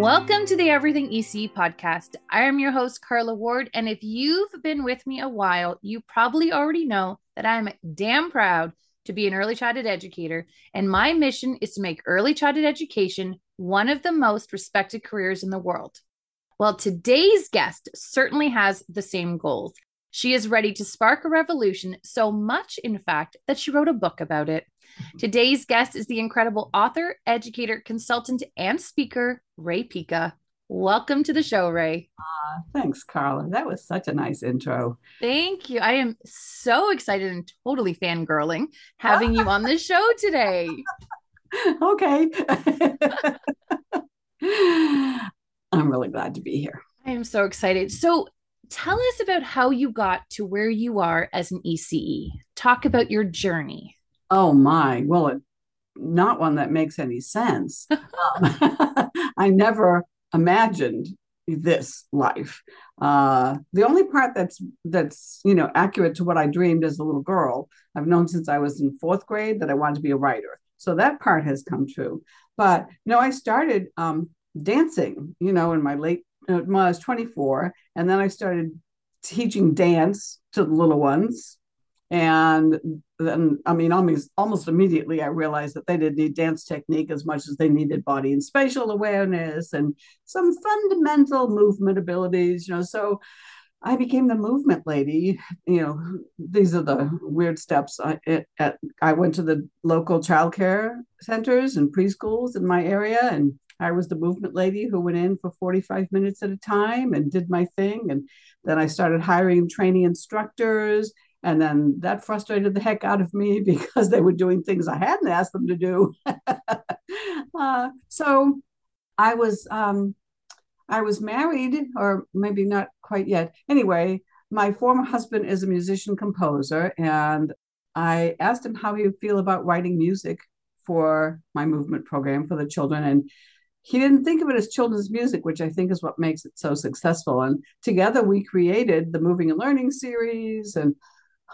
Welcome to the Everything ECE podcast. I am your host, Carla Ward. And if you've been with me a while, you probably already know that I'm damn proud to be an early childhood educator. And my mission is to make early childhood education one of the most respected careers in the world. Well, today's guest certainly has the same goals. She is ready to spark a revolution, so much, in fact, that she wrote a book about it. Today's guest is the incredible author, educator, consultant, and speaker, Rae Pica. Welcome to the show, Rae. Uh, thanks, Carla. That was such a nice intro. Thank you. I am so excited and totally fangirling having you on the show today. okay. I'm really glad to be here. I am so excited. So, tell us about how you got to where you are as an ECE. Talk about your journey. Oh my, well, it, not one that makes any sense. um, I never imagined this life. Uh, the only part that's that's you know accurate to what I dreamed as a little girl, I've known since I was in fourth grade that I wanted to be a writer. So that part has come true. But you know, I started um, dancing, you know, in my late uh, when I was 24, and then I started teaching dance to the little ones and then, I mean, almost almost immediately, I realized that they didn't need dance technique as much as they needed body and spatial awareness and some fundamental movement abilities. You know, so I became the movement lady. You know, these are the weird steps. I, at, I went to the local childcare centers and preschools in my area, and I was the movement lady who went in for 45 minutes at a time and did my thing. And then I started hiring training instructors and then that frustrated the heck out of me because they were doing things I hadn't asked them to do. uh, so I was um, I was married, or maybe not quite yet. Anyway, my former husband is a musician composer, and I asked him how he would feel about writing music for my movement program for the children. And he didn't think of it as children's music, which I think is what makes it so successful. And together we created the Moving and Learning series and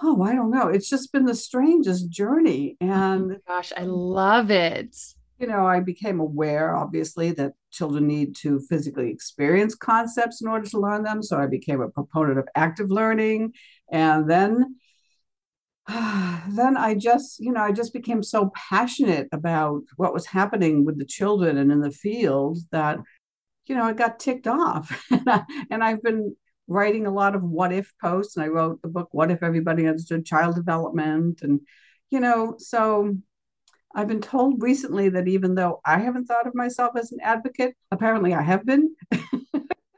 oh, I don't know. It's just been the strangest journey. Oh and oh gosh, I love it. You know, I became aware, obviously, that children need to physically experience concepts in order to learn them. So I became a proponent of active learning. And then then I just, you know, I just became so passionate about what was happening with the children and in the field that, you know, I got ticked off. and I've been writing a lot of what if posts and I wrote the book What If Everybody Understood Child Development and you know so I've been told recently that even though I haven't thought of myself as an advocate apparently I have been.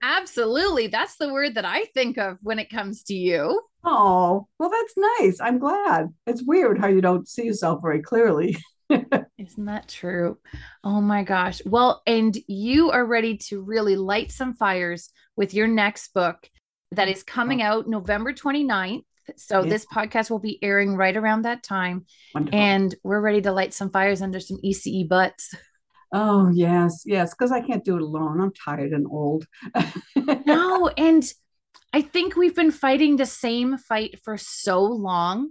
Absolutely. That's the word that I think of when it comes to you. Oh well that's nice. I'm glad. It's weird how you don't see yourself very clearly. Isn't that true? Oh my gosh. Well, and you are ready to really light some fires with your next book that is coming oh. out November 29th. So this podcast will be airing right around that time. Wonderful. And we're ready to light some fires under some ECE butts. Oh, yes, yes, because I can't do it alone. I'm tired and old. no, and I think we've been fighting the same fight for so long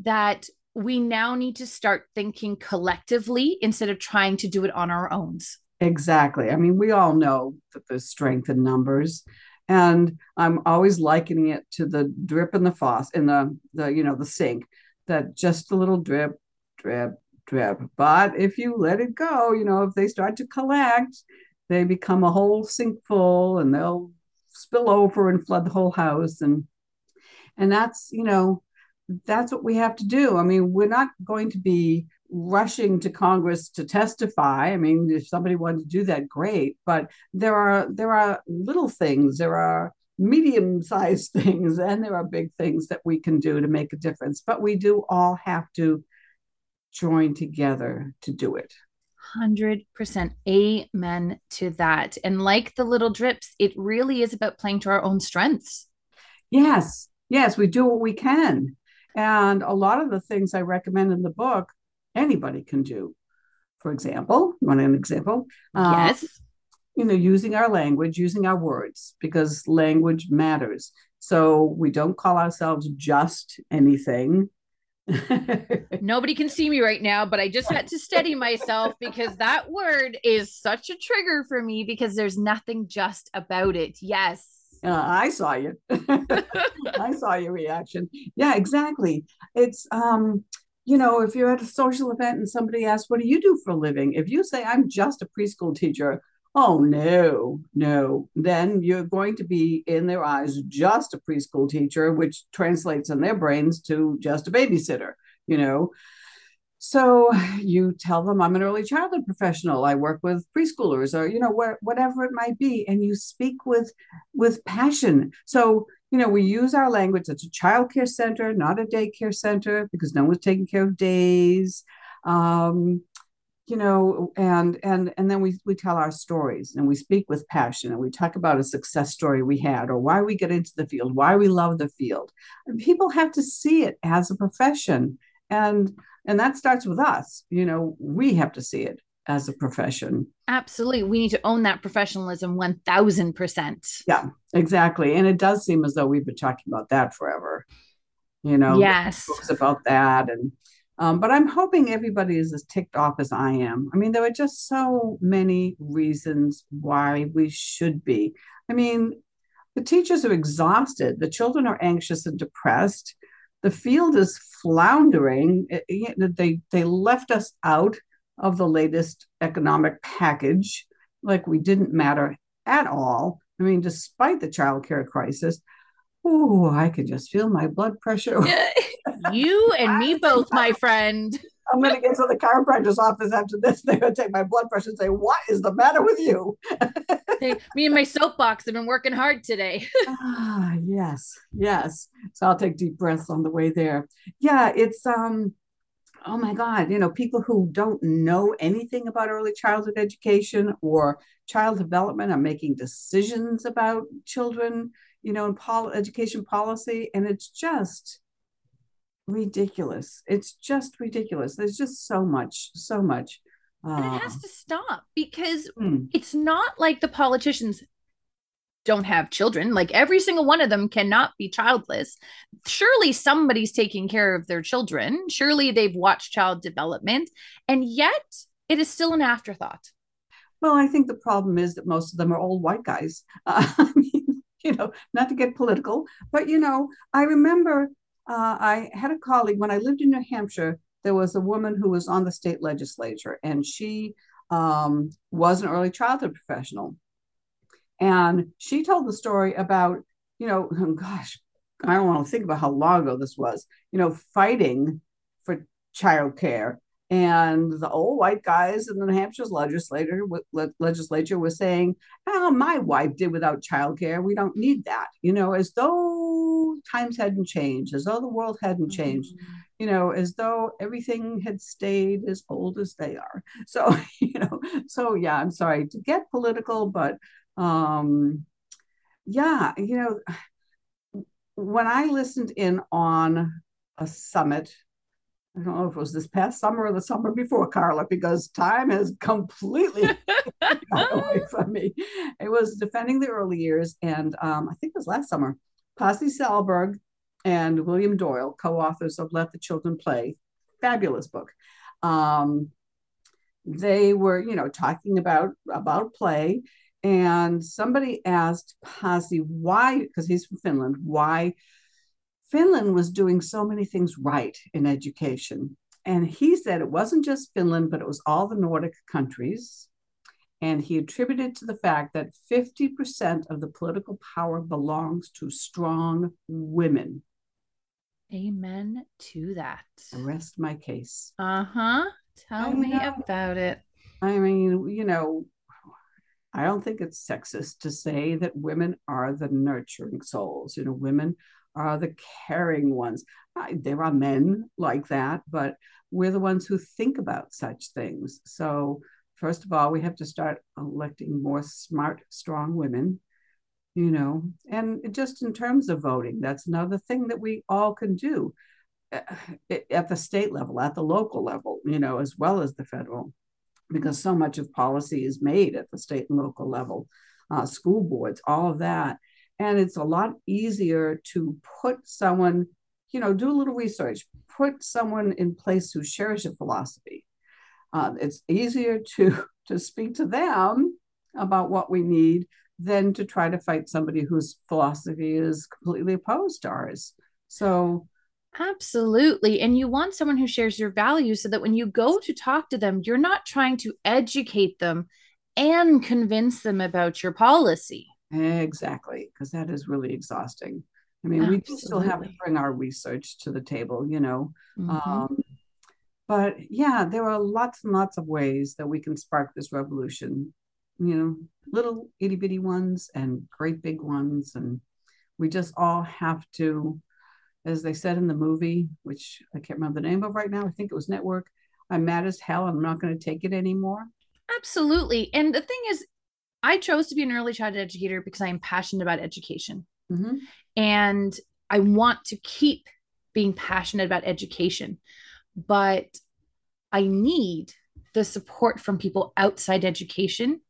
that we now need to start thinking collectively instead of trying to do it on our own. Exactly. I mean, we all know that there's strength in numbers and i'm always likening it to the drip in the faucet in the the you know the sink that just a little drip drip drip. But if you let it go you know if they start to collect they become a whole sink full and they'll spill over and flood the whole house. And and that's you know that's what we have to do. I mean we're not going to be rushing to Congress to testify. I mean, if somebody wanted to do that, great. But there are there are little things, there are medium-sized things, and there are big things that we can do to make a difference. But we do all have to join together to do it. 100% amen to that. And like the little drips, it really is about playing to our own strengths. Yes. Yes, we do what we can. And a lot of the things I recommend in the book anybody can do. For example, you want an example? Uh, yes. you know, using our language, using our words, because language matters. So we don't call ourselves just anything. Nobody can see me right now, but I just had to steady myself because that word is such a trigger for me because there's nothing just about it. Yes. Uh, I saw you. I saw your reaction. Yeah, exactly. It's um, you know, if you're at a social event and somebody asks, "What do you do for a living?" If you say, "I'm just a preschool teacher," oh no, no, then you're going to be in their eyes just a preschool teacher, which translates in their brains to just a babysitter. You know, so you tell them I'm an early childhood professional. I work with preschoolers or you know where, whatever it might be and you speak with with passion. So, you know, we use our language. It's a child care center, not a daycare center because no one's taking care of days. Um, you know and and and then we we tell our stories and we speak with passion and we talk about a success story we had or why we get into the field why we love the field and people have to see it as a profession and and that starts with us you know we have to see it as a profession. Absolutely. We need to own that professionalism 1000% yeah exactly. And it does seem as though we've been talking about that forever. You know yes. books about that and um, but i'm hoping everybody is as ticked off as i am. I mean there are just so many reasons why we should be. I mean the teachers are exhausted. The children are anxious and depressed. The field is floundering. They they left us out of the latest economic package, like we didn't matter at all. I mean, despite the child care crisis, oh, I could just feel my blood pressure. you and me both, my friend. I'm going to get to the chiropractor's office after this. They're going to take my blood pressure and say, What is the matter with you? hey, me and my soapbox have been working hard today. ah, yes, yes. So I'll take deep breaths on the way there. Yeah, it's, um, oh my God, you know, people who don't know anything about early childhood education or child development are making decisions about children, you know, in pol- education policy. And it's just, ridiculous. It's just ridiculous. There's just so much, so much. Uh, and it has to stop because hmm. it's not like the politicians don't have children. Like every single one of them cannot be childless. Surely somebody's taking care of their children. Surely they've watched child development. And yet it is still an afterthought. Well, I think the problem is that most of them are old white guys. Uh, I mean, you know, not to get political, but you know, I remember uh, I had a colleague when I lived in New Hampshire. There was a woman who was on the state legislature, and she um, was an early childhood professional. And she told the story about, you know, gosh, I don't want to think about how long ago this was, you know, fighting for childcare and the old white guys in the New Hampshire's legislature legislature was saying, "Oh, my wife did without childcare. We don't need that." You know, as though times hadn't changed, as though the world hadn't changed. Mm-hmm. You know, as though everything had stayed as old as they are. So, you know, so yeah, I'm sorry to get political, but um, yeah, you know, when I listened in on a summit I don't know if it was this past summer or the summer before, Carla, because time has completely away from me. It was defending the early years, and um, I think it was last summer. Pasi Sahlberg and William Doyle, co-authors of Let the Children Play, fabulous book. Um, they were, you know, talking about about play, and somebody asked Pasi why, because he's from Finland, why Finland was doing so many things right in education. And he said it wasn't just Finland, but it was all the Nordic countries. And he attributed to the fact that 50% of the political power belongs to strong women. Amen to that. Rest my case. Uh huh. Tell I me know, about it. I mean, you know, I don't think it's sexist to say that women are the nurturing souls. You know, women are the caring ones. There are men like that, but we're the ones who think about such things. So, first of all, we have to start electing more smart, strong women, you know, and just in terms of voting, that's another thing that we all can do uh, at the state level, at the local level, you know, as well as the federal, because so much of policy is made at the state and local level, uh, school boards, all of that and it's a lot easier to put someone you know do a little research put someone in place who shares your philosophy. Uh, it's easier to to speak to them about what we need than to try to fight somebody whose philosophy is completely opposed to ours. So Absolutely. And you want someone who shares your values so that when you go to talk to them, you're not trying to educate them and convince them about your policy. Exactly, because that is really exhausting. I mean, Absolutely. we still have to bring our research to the table, you know. Mm-hmm. Um, but yeah, there are lots and lots of ways that we can spark this revolution, you know, little itty bitty ones and great big ones. And we just all have to, as they said in the movie, which I can't remember the name of right now, I think it was Network. I'm mad as hell. I'm not going to take it anymore. Absolutely. And the thing is, I chose to be an early childhood educator because I am passionate about education. Mm-hmm. And I want to keep being passionate about education. But I need the support from people outside education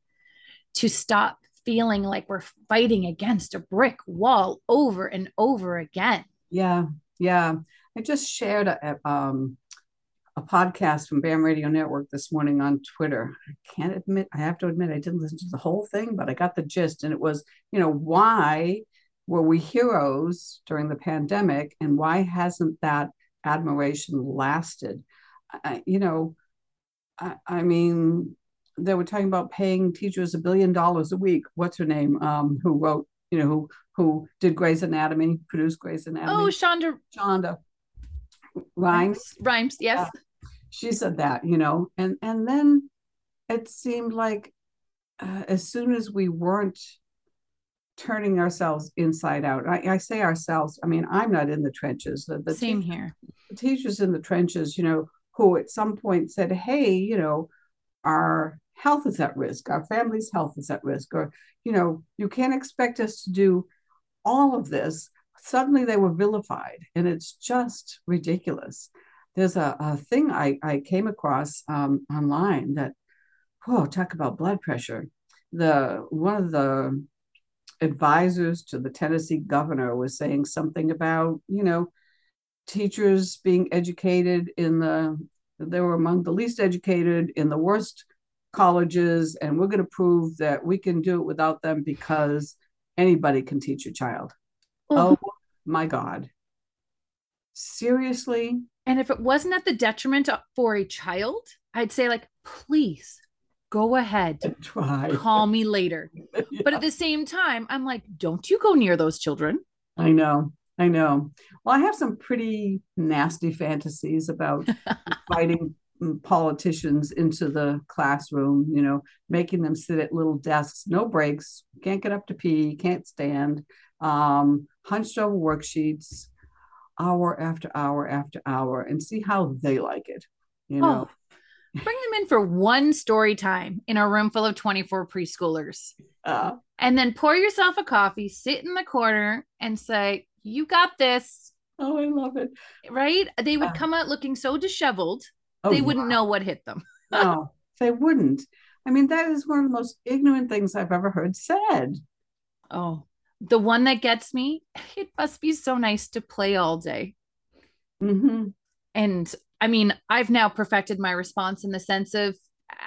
to stop feeling like we're fighting against a brick wall over and over again. Yeah. Yeah. I just shared a, um, a podcast from BAM Radio Network this morning on Twitter. I can't admit, I have to admit, I didn't listen to the whole thing, but I got the gist. And it was, you know, why were we heroes during the pandemic and why hasn't that admiration lasted? I, you know, I, I, mean, they were talking about paying teachers a billion dollars a week. What's her name? Um, who wrote, you know, who who did Grey's Anatomy, produced Grey's Anatomy? Oh, Shonda. Shonda Rhimes. Rhimes, yes. she said that, you know, and and then it seemed like uh, as soon as we weren't turning ourselves inside out, I, I, say ourselves. I mean, I'm not in the trenches. The, the Same here. The teachers in the trenches, you know, who at some point said, "Hey, you know, our health is at risk. Our family's health is at risk," or you know, you can't expect us to do all of this suddenly they were vilified and it's just ridiculous there's a, a thing I, I came across um, online that oh talk about blood pressure the one of the advisors to the tennessee governor was saying something about you know teachers being educated in the they were among the least educated in the worst colleges and we're going to prove that we can do it without them because anybody can teach a child mm-hmm. oh my God. Seriously? And if it wasn't at the detriment for a child, I'd say, like, please go ahead. Try. Call me later. yeah. But at the same time, I'm like, don't you go near those children. I know. I know. Well, I have some pretty nasty fantasies about fighting politicians into the classroom, you know, making them sit at little desks, no breaks, can't get up to pee, can't stand, um, hunched over worksheets hour after hour after hour and see how they like it. You know, oh, bring them in for one story time in a room full of 24 preschoolers. Uh, and then pour yourself a coffee, sit in the corner, and say, You got this. Oh, I love it. Right? They would uh, come out looking so disheveled, oh, they wouldn't wow. know what hit them. no, they wouldn't. I mean, that is one of the most ignorant things I've ever heard said. Oh, the one that gets me, it must be so nice to play all day. Mm-hmm. And I mean, I've now perfected my response in the sense of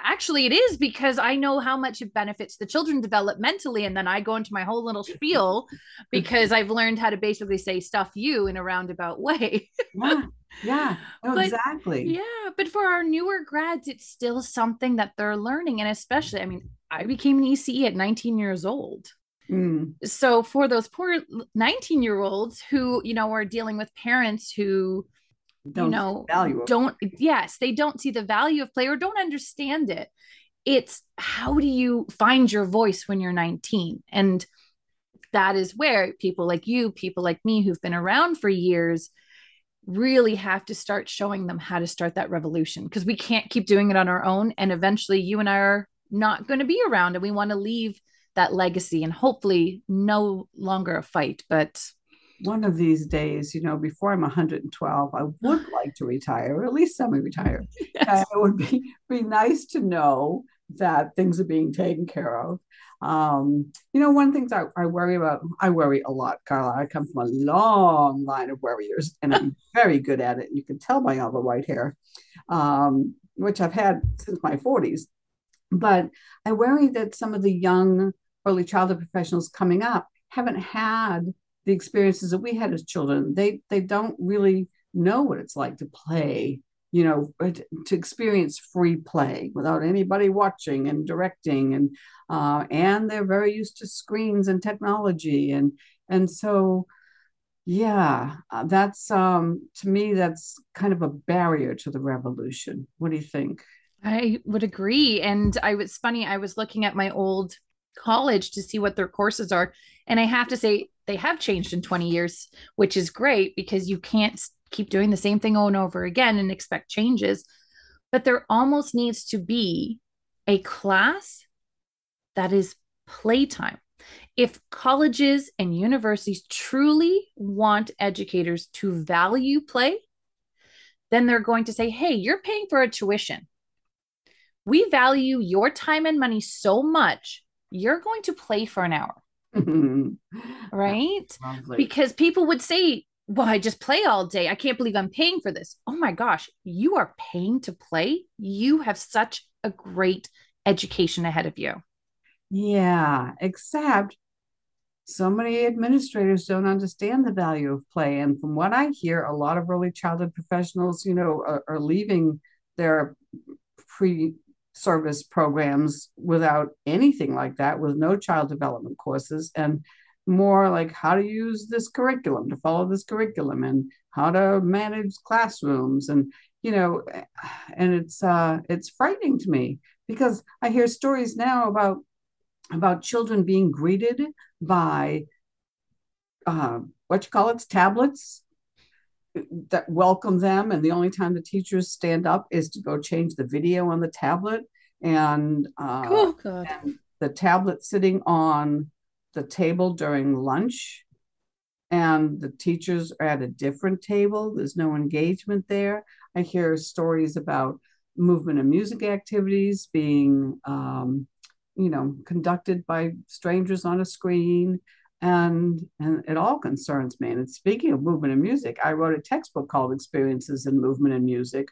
actually it is because I know how much it benefits the children developmentally. And then I go into my whole little spiel because I've learned how to basically say stuff you in a roundabout way. yeah. Yeah. No, but, exactly. Yeah. But for our newer grads, it's still something that they're learning. And especially, I mean, I became an ECE at 19 years old. Mm. So for those poor 19 year olds who, you know, are dealing with parents who, don't you know, don't, yes, they don't see the value of play or don't understand it. It's how do you find your voice when you're 19? And that is where people like you, people like me who've been around for years, really have to start showing them how to start that revolution because we can't keep doing it on our own. And eventually, you and I are not going to be around and we want to leave that legacy and hopefully no longer a fight but one of these days you know before i'm 112 i would like to retire or at least semi-retire yes. it would be be nice to know that things are being taken care of. Um, you know, one thing I, I worry about, I worry a lot, Carla. I come from a long line of worriers and I'm very good at it. You can tell by all the white hair, um, which I've had since my 40s. But I worry that some of the young early childhood professionals coming up haven't had the experiences that we had as children. They they don't really know what it's like to play you know to experience free play without anybody watching and directing and uh, and they're very used to screens and technology and and so yeah uh, that's um to me that's kind of a barrier to the revolution. What do you think? I would agree. And i was funny i was looking at my old college to see what their courses are. And i have to say they have changed in 20 years which is great because you can't keep doing the same thing over and over again and expect changes. But there almost needs to be a class that is playtime. If colleges and universities truly want educators to value play, then they're going to say, hey, you're paying for a tuition. We value your time and money so much, you're going to play for an hour. right? Because people would say, well, I just play all day. I can't believe I'm paying for this. Oh my gosh, you are paying to play? You have such a great education ahead of you. Yeah, except so many administrators don't understand the value of play. And from what I hear, a lot of early childhood professionals, you know, are, are leaving their pre service programs without anything like that, with no child development courses. And more like how to use this curriculum to follow this curriculum and how to manage classrooms and you know and it's uh it's frightening to me because i hear stories now about about children being greeted by uh, what you call it tablets that welcome them and the only time the teachers stand up is to go change the video on the tablet and, uh, oh, and the tablet sitting on the table during lunch and the teachers are at a different table. There's no engagement there. I hear stories about movement and music activities being, um, you know, conducted by strangers on a screen. And, and it all concerns me. And speaking of movement and music, I wrote a textbook called Experiences in Movement and Music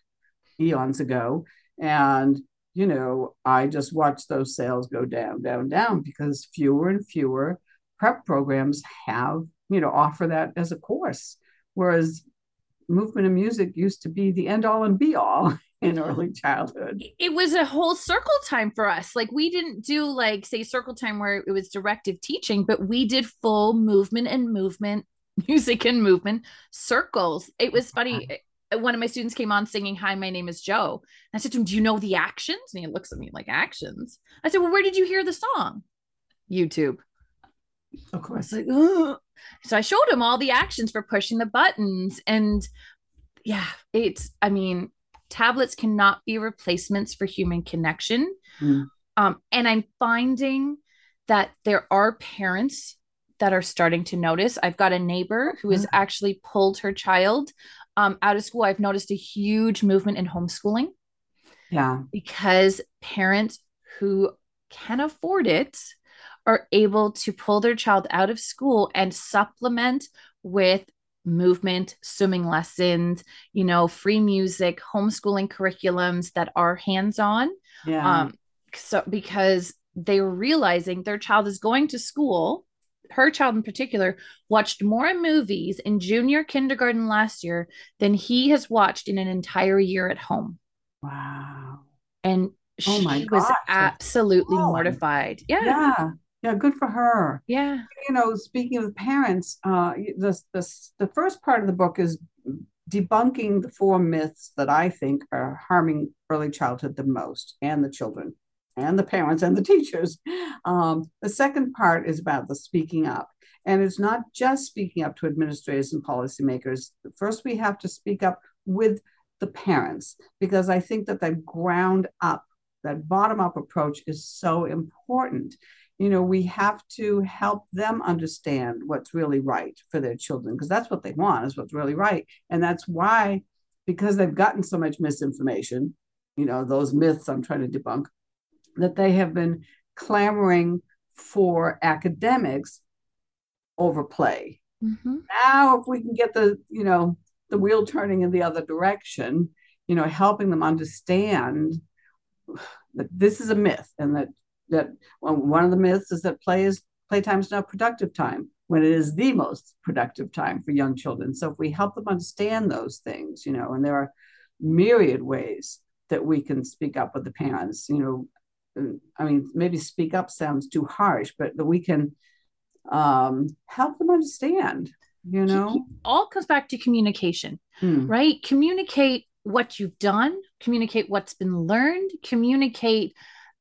eons ago. And you know, I just watch those sales go down, down, down because fewer and fewer prep programs have, you know, offer that as a course. Whereas movement and music used to be the end all and be all in early childhood. It was a whole circle time for us. Like we didn't do like say circle time where it was directive teaching, but we did full movement and movement, music and movement circles. It was funny eh, one of my students came on singing hi my name is joe and i said to him do you know the actions and he looks at me like actions i said well where did you hear the song youtube of course like, Ugh. so i showed him all the actions for pushing the buttons and yeah it's i mean tablets cannot be replacements for human connection mm. um, and i'm finding that there are parents that are starting to notice. I've got a neighbor who has mm. actually pulled her child um, out of school, I've noticed a huge movement in homeschooling. Yeah. Because parents who can afford it are able to pull their child out of school and supplement with movement, swimming lessons, you know, free music, homeschooling curriculums that are hands on. Yeah. Um, so because they're realizing their child is going to school her child in particular watched more movies in junior kindergarten last year than he has watched in an entire year at home. Wow. And oh my she was absolutely oh. mortified. Yeah. Yeah. Yeah, good for her. Yeah. You know, speaking of parents, uh the, the the first part of the book is debunking the four myths that I think are harming early childhood the most and the children and the parents and the teachers. Um, the second part is about the speaking up. And it's not just speaking up to administrators and policymakers. First, we have to speak up with the parents because I think that that ground up, that bottom up approach is so important. You know, we have to help them understand what's really right for their children because that's what they want, is what's really right. And that's why, because they've gotten so much misinformation, you know, those myths I'm trying to debunk, that they have been clamoring for academics over play. Mm-hmm. Now, if we can get the, you know, the wheel turning in the other direction, you know, helping them understand that this is a myth and that that one of the myths is that play is playtime is not productive time when it is the most productive time for young children. So if we help them understand those things, you know, and there are myriad ways that we can speak up with the parents, you know, I mean, maybe speak up sounds too harsh, but that we can um, help them understand, you know. All comes back to communication, hmm. right? Communicate what you've done, communicate what's been learned, communicate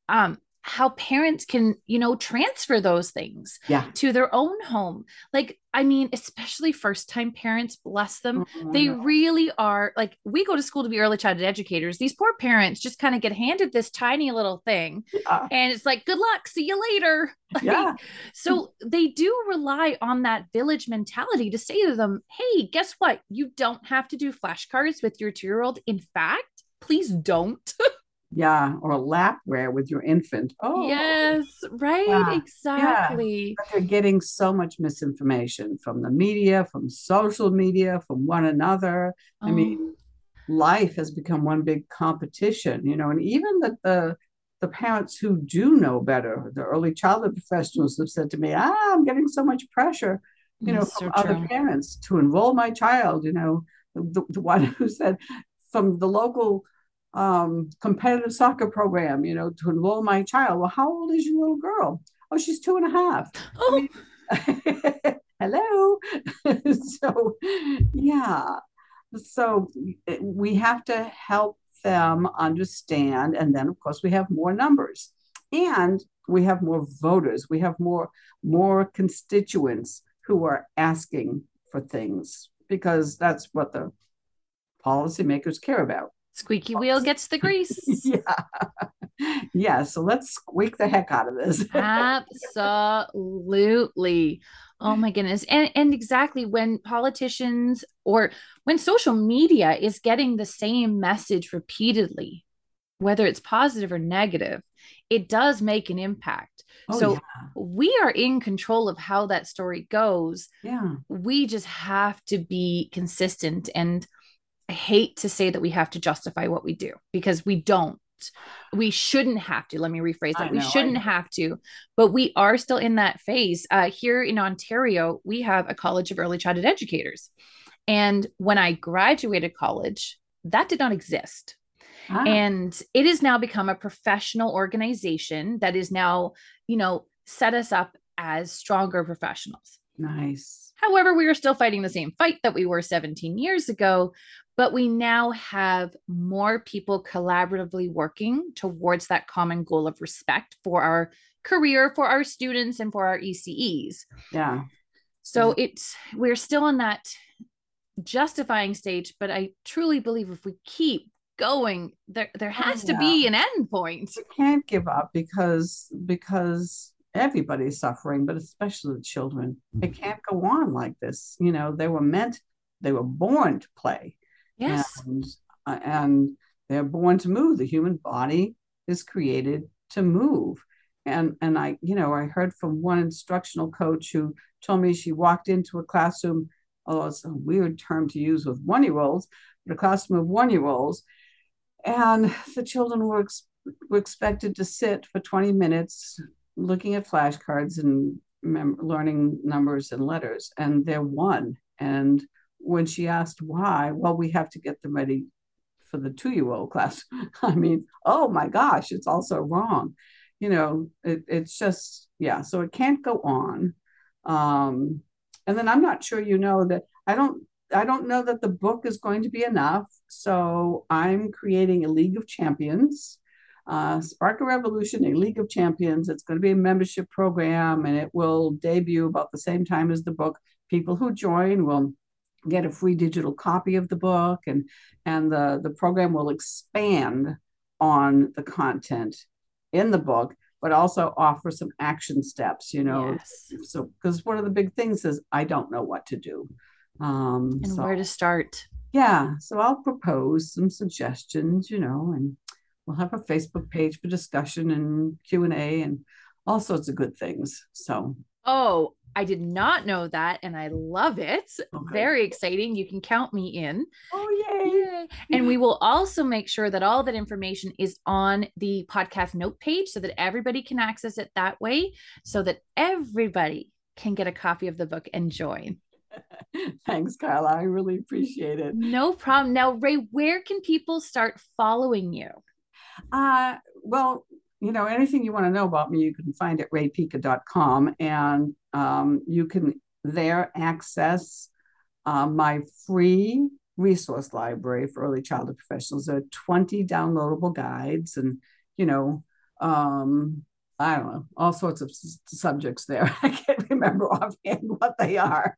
um, how parents can you know transfer those things yeah. to their own home. Like i mean especially first time parents bless them oh, they mm-hmm. really are like we go to school to be early childhood educators. These poor parents just kind of get handed this tiny little thing yeah. and it's like good luck see you later. Yeah. so they do rely on that village mentality to say to them hey guess what? You don't have to do flashcards with your two year old in fact please don't yeah or lapware with your infant oh yes right yeah. exactly yeah. They're getting so much misinformation from the media from social media from one another oh. i mean life has become one big competition you know and even that the the parents who do know better the early childhood professionals have said to me ah i'm getting so much pressure you know from so other parents to enroll my child you know the, the one who said from the local um, competitive soccer program, you know, to enroll my child. Well, how old is your little girl? Oh, she's two and a half. Oh. I mean, hello. so, yeah. So we have to help them understand. And then, of course, we have more numbers and we have more voters. We have more, more constituents who are asking for things because that's what the policymakers care about. Squeaky wheel gets the grease. yeah. Yeah. So let's squeak the heck out of this. Absolutely. Oh my goodness. And and exactly when politicians or when social media is getting the same message repeatedly, whether it's positive or negative, it does make an impact. Oh, so yeah. we are in control of how that story goes. Yeah. We just have to be consistent and I hate to say that we have to justify what we do because we don't. We shouldn't have to. Let me rephrase that. Know, we shouldn't have to, but we are still in that phase. Uh, here in Ontario, we have a College of Early Childhood Educators. And when I graduated college, that did not exist. Ah. And it has now become a professional organization that is now, you know, set us up as stronger professionals. Nice. However, we are still fighting the same fight that we were 17 years ago, but we now have more people collaboratively working towards that common goal of respect for our career, for our students, and for our ECEs. Yeah. So yeah. it's we're still in that justifying stage, but I truly believe if we keep going, there there has oh, yeah. to be an end point. You can't give up because because everybody's suffering, but especially the children. It can't go on like this. You know, they were meant, they were born to play. Yes. And, uh, and they're born to move. The human body is created to move. And and I, you know, I heard from one instructional coach who told me she walked into a classroom. Oh, it's a weird term to use with one-year-olds, but a classroom of one-year-olds, and the children were, ex- were expected to sit for 20 minutes looking at flashcards and mem- learning numbers and letters, and they're one. And when she asked why, well, we have to get them ready for the two year old class. I mean, oh my gosh, it's also wrong. You know, it, it's just, yeah, so it can't go on. Um, and then I'm not sure you know that I don't I don't know that the book is going to be enough. So I'm creating a League of Champions, uh, Spark a Revolution, a League of Champions. It's going to be a membership program and it will debut about the same time as the book. People who join will get a free digital copy of the book and and the the program will expand on the content in the book but also offer some action steps you know yes. so because one of the big things is i don't know what to do um and so, where to start yeah so i'll propose some suggestions you know and we'll have a Facebook page for discussion and Q and A and all sorts of good things. So, oh, I did not know that, and I love it. Oh, okay. Very exciting. You can count me in. Oh, yay. yay. And we will also make sure that all that information is on the podcast note page so that everybody can access it that way, so that everybody can get a copy of the book and join. Thanks, Carla. I really appreciate it. No problem. Now, Rae, where can people start following you? Uh, well, you know, anything you want to know about me, you can find at raepica.com and um, you can there access uh, my free resource library for early childhood professionals. There are 20 downloadable guides and, you know, um, I don't know, all sorts of s- subjects there. I can't remember offhand what they are.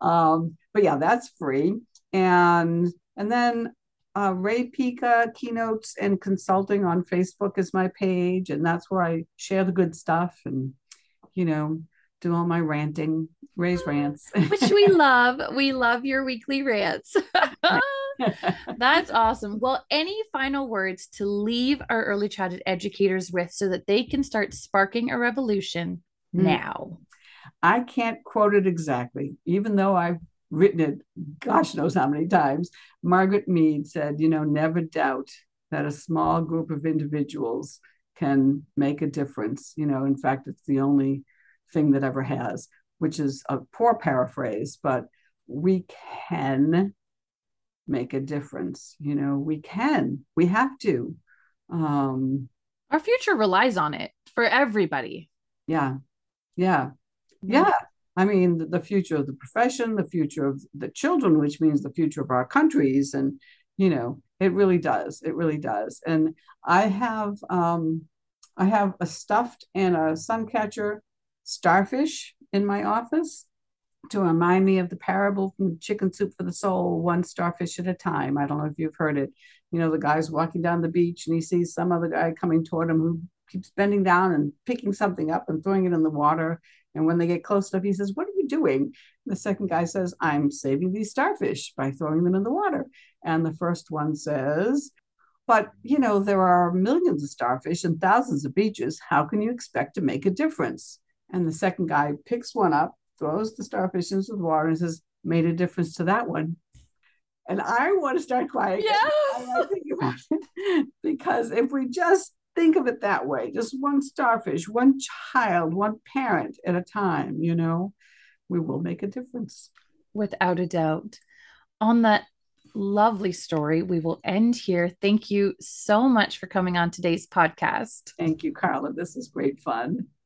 Um, but yeah, that's free. And and then uh, Rae Pica keynotes and consulting on Facebook is my page, and that's where I share the good stuff and you know do all my ranting, Rae's rants, which we love. We love your weekly rants. That's awesome. Well, any final words to leave our early childhood educators with so that they can start sparking a revolution mm. now? I can't quote it exactly, even though I've written it gosh knows how many times. Margaret Mead said, you know, never doubt that a small group of individuals can make a difference. You know, in fact, it's the only thing that ever has, which is a poor paraphrase, but we can make a difference. You know, we can, we have to. Um, Our future relies on it for everybody. Yeah. Yeah. Yeah. I mean, the future of the profession, the future of the children, which means the future of our countries. And, you know, it really does. It really does. And I have, um, I have a stuffed and a sun catcher starfish in my office to remind me of the parable from Chicken Soup for the Soul, one starfish at a time. I don't know if you've heard it. You know, the guy's walking down the beach and he sees some other guy coming toward him who keeps bending down and picking something up and throwing it in the water. And when they get close enough, he says, What are you doing? And the second guy says, I'm saving these starfish by throwing them in the water. And the first one says, But, you know, there are millions of starfish and thousands of beaches. How can you expect to make a difference? And the second guy picks one up, throws the starfish into the water, and says, Made a difference to that one. And I want to start crying. Yes. because if we just think of it that way just one starfish, one child, one parent at a time, you know, we will make a difference. Without a doubt. On that lovely story, we will end here. Thank you so much for coming on today's podcast. Thank you, Carla. This is great fun.